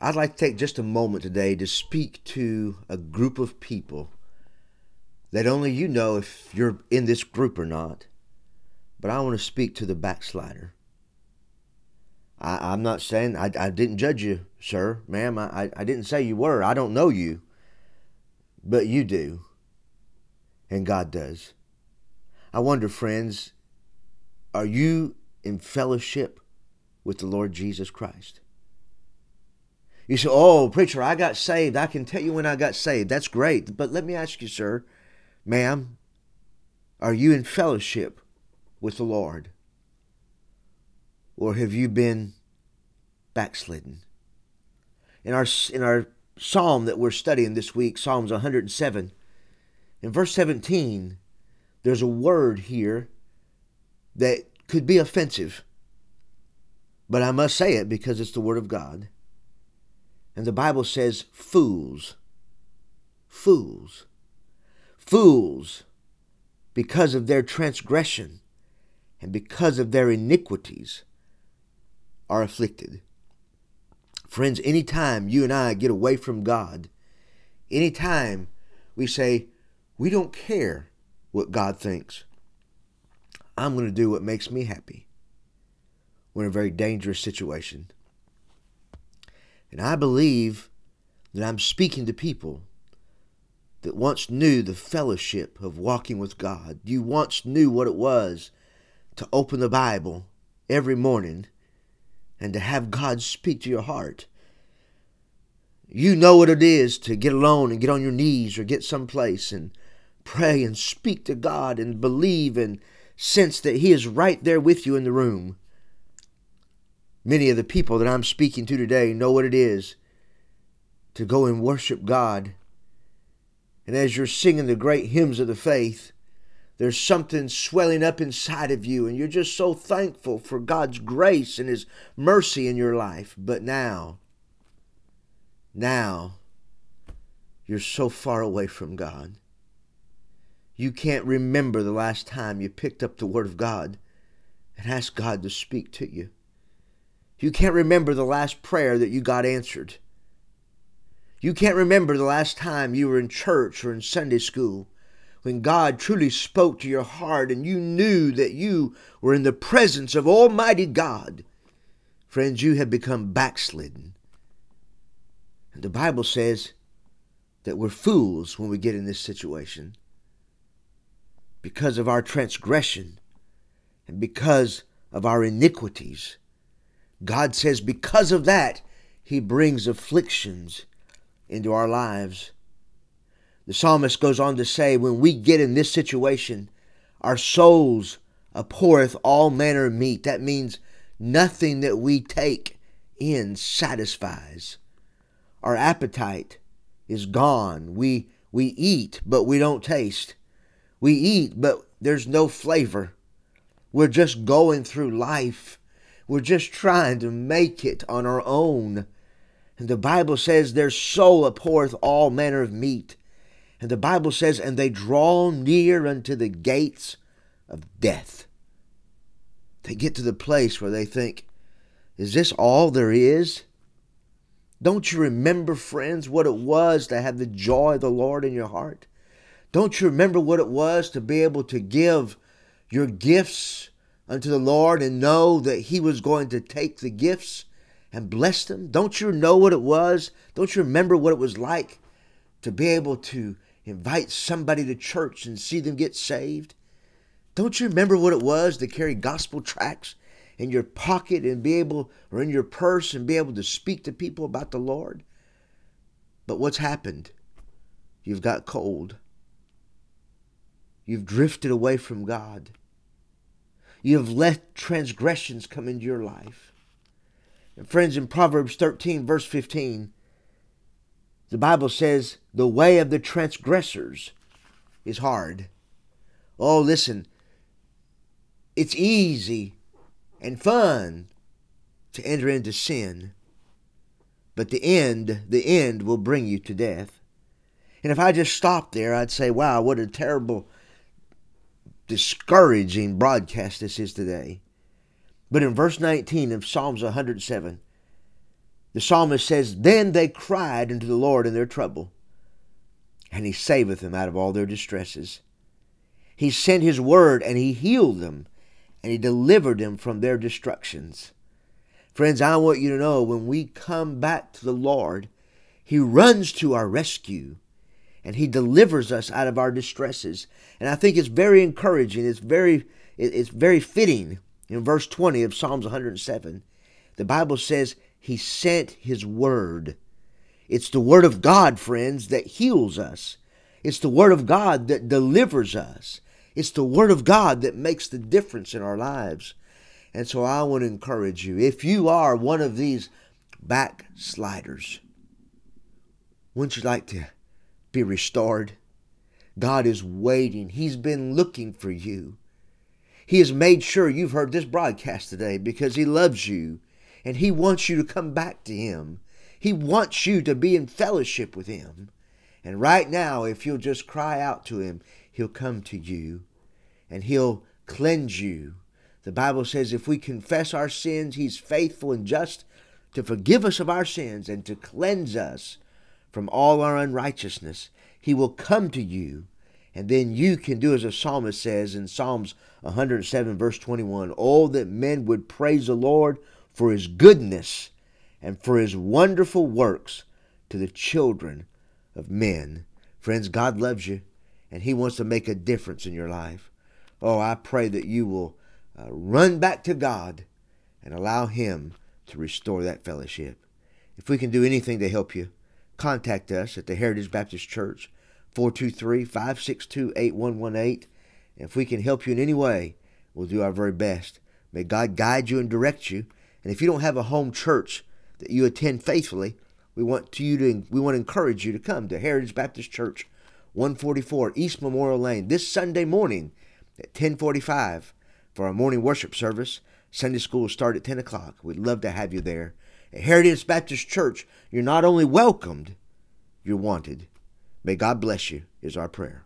I'd like to take just a moment today to speak to a group of people that only you know if you're in this group or not. But I want to speak to the backslider. I, am not saying I, I didn't judge you, sir, ma'am. I, I didn't say you were. I don't know you. But you do. And God does. I wonder, friends, are you in fellowship with the Lord Jesus Christ? You say, Oh, preacher, I got saved. I can tell you when I got saved. That's great. But let me ask you, sir, ma'am, are you in fellowship with the Lord? Or have you been backslidden? In our, in our psalm that we're studying this week, Psalms 107, in verse 17, there's a word here that could be offensive. But I must say it because it's the Word of God. And the Bible says, fools. Fools. Fools, because of their transgression and because of their iniquities, are afflicted. Friends, anytime you and I get away from God, anytime we say, we don't care what God thinks, I'm going to do what makes me happy, we're in a very dangerous situation. And I believe that I'm speaking to people that once knew the fellowship of walking with God. You once knew what it was to open the Bible every morning and to have God speak to your heart. You know what it is to get alone and get on your knees or get someplace and pray and speak to God and believe and sense that He is right there with you in the room. Many of the people that I'm speaking to today know what it is to go and worship God. And as you're singing the great hymns of the faith, there's something swelling up inside of you, and you're just so thankful for God's grace and His mercy in your life. But now, now, you're so far away from God. You can't remember the last time you picked up the Word of God and asked God to speak to you. You can't remember the last prayer that you got answered. You can't remember the last time you were in church or in Sunday school when God truly spoke to your heart and you knew that you were in the presence of Almighty God. Friends, you have become backslidden. And the Bible says that we're fools when we get in this situation because of our transgression and because of our iniquities. God says, because of that, He brings afflictions into our lives. The psalmist goes on to say, when we get in this situation, our souls abhorreth all manner of meat. That means nothing that we take in satisfies. Our appetite is gone. We, we eat, but we don't taste. We eat, but there's no flavor. We're just going through life we're just trying to make it on our own. And the Bible says their soul abhorreth all manner of meat. And the Bible says, and they draw near unto the gates of death. They get to the place where they think, is this all there is? Don't you remember, friends, what it was to have the joy of the Lord in your heart? Don't you remember what it was to be able to give your gifts unto the Lord and know that He was going to take the gifts and bless them? Don't you know what it was? Don't you remember what it was like to be able to invite somebody to church and see them get saved? Don't you remember what it was to carry gospel tracts in your pocket and be able, or in your purse, and be able to speak to people about the Lord? But what's happened? You've got cold. You've drifted away from God. You have let transgressions come into your life. And friends, in Proverbs 13, verse 15, the Bible says, The way of the transgressors is hard. Oh, listen, it's easy and fun to enter into sin, but the end, the end will bring you to death. And if I just stopped there, I'd say, wow, what a terrible discouraging broadcast this is today. But in verse 19 of Psalms 107, The psalmist says, Then they cried unto the Lord in their trouble, and he saveth them out of all their distresses. He sent his word, and he healed them, and he delivered them from their destructions. Friends, I want you to know when we come back to the Lord, he runs to our rescue and he delivers us out of our distresses. And I think it's very encouraging. It's very it's very fitting in verse 20 of Psalms 107. The Bible says he sent his word. It's the word of God, friends, that heals us. It's the word of God that delivers us. It's the word of God that makes the difference in our lives. And so I want to encourage you if you are one of these backsliders, wouldn't you like to be restored? God is waiting. He's been looking for you. He has made sure you've heard this broadcast today because He loves you and He wants you to come back to Him. He wants you to be in fellowship with Him. And right now, if you'll just cry out to Him, He'll come to you and He'll cleanse you. The Bible says if we confess our sins, He's faithful and just to forgive us of our sins and to cleanse us from all our unrighteousness. He will come to you, and then you can do as the psalmist says in Psalms 107, verse 21 Oh, that men would praise the Lord for his goodness and for his wonderful works to the children of men. Friends, God loves you, and he wants to make a difference in your life. Oh, I pray that you will uh, run back to God and allow him to restore that fellowship. If we can do anything to help you, contact us at the Heritage Baptist Church, 423 562 8118. If we can help you in any way, we'll do our very best. May God guide you and direct you. And if you don't have a home church that you attend faithfully, we want to you to we want to encourage you to come to Heritage Baptist Church, 144 East Memorial Lane this Sunday morning at 1045 for our morning worship service. Sunday school will start at 10 o'clock. We'd love to have you there. At Heritage Baptist Church, you're not only welcomed, you're wanted. May God bless you, is our prayer.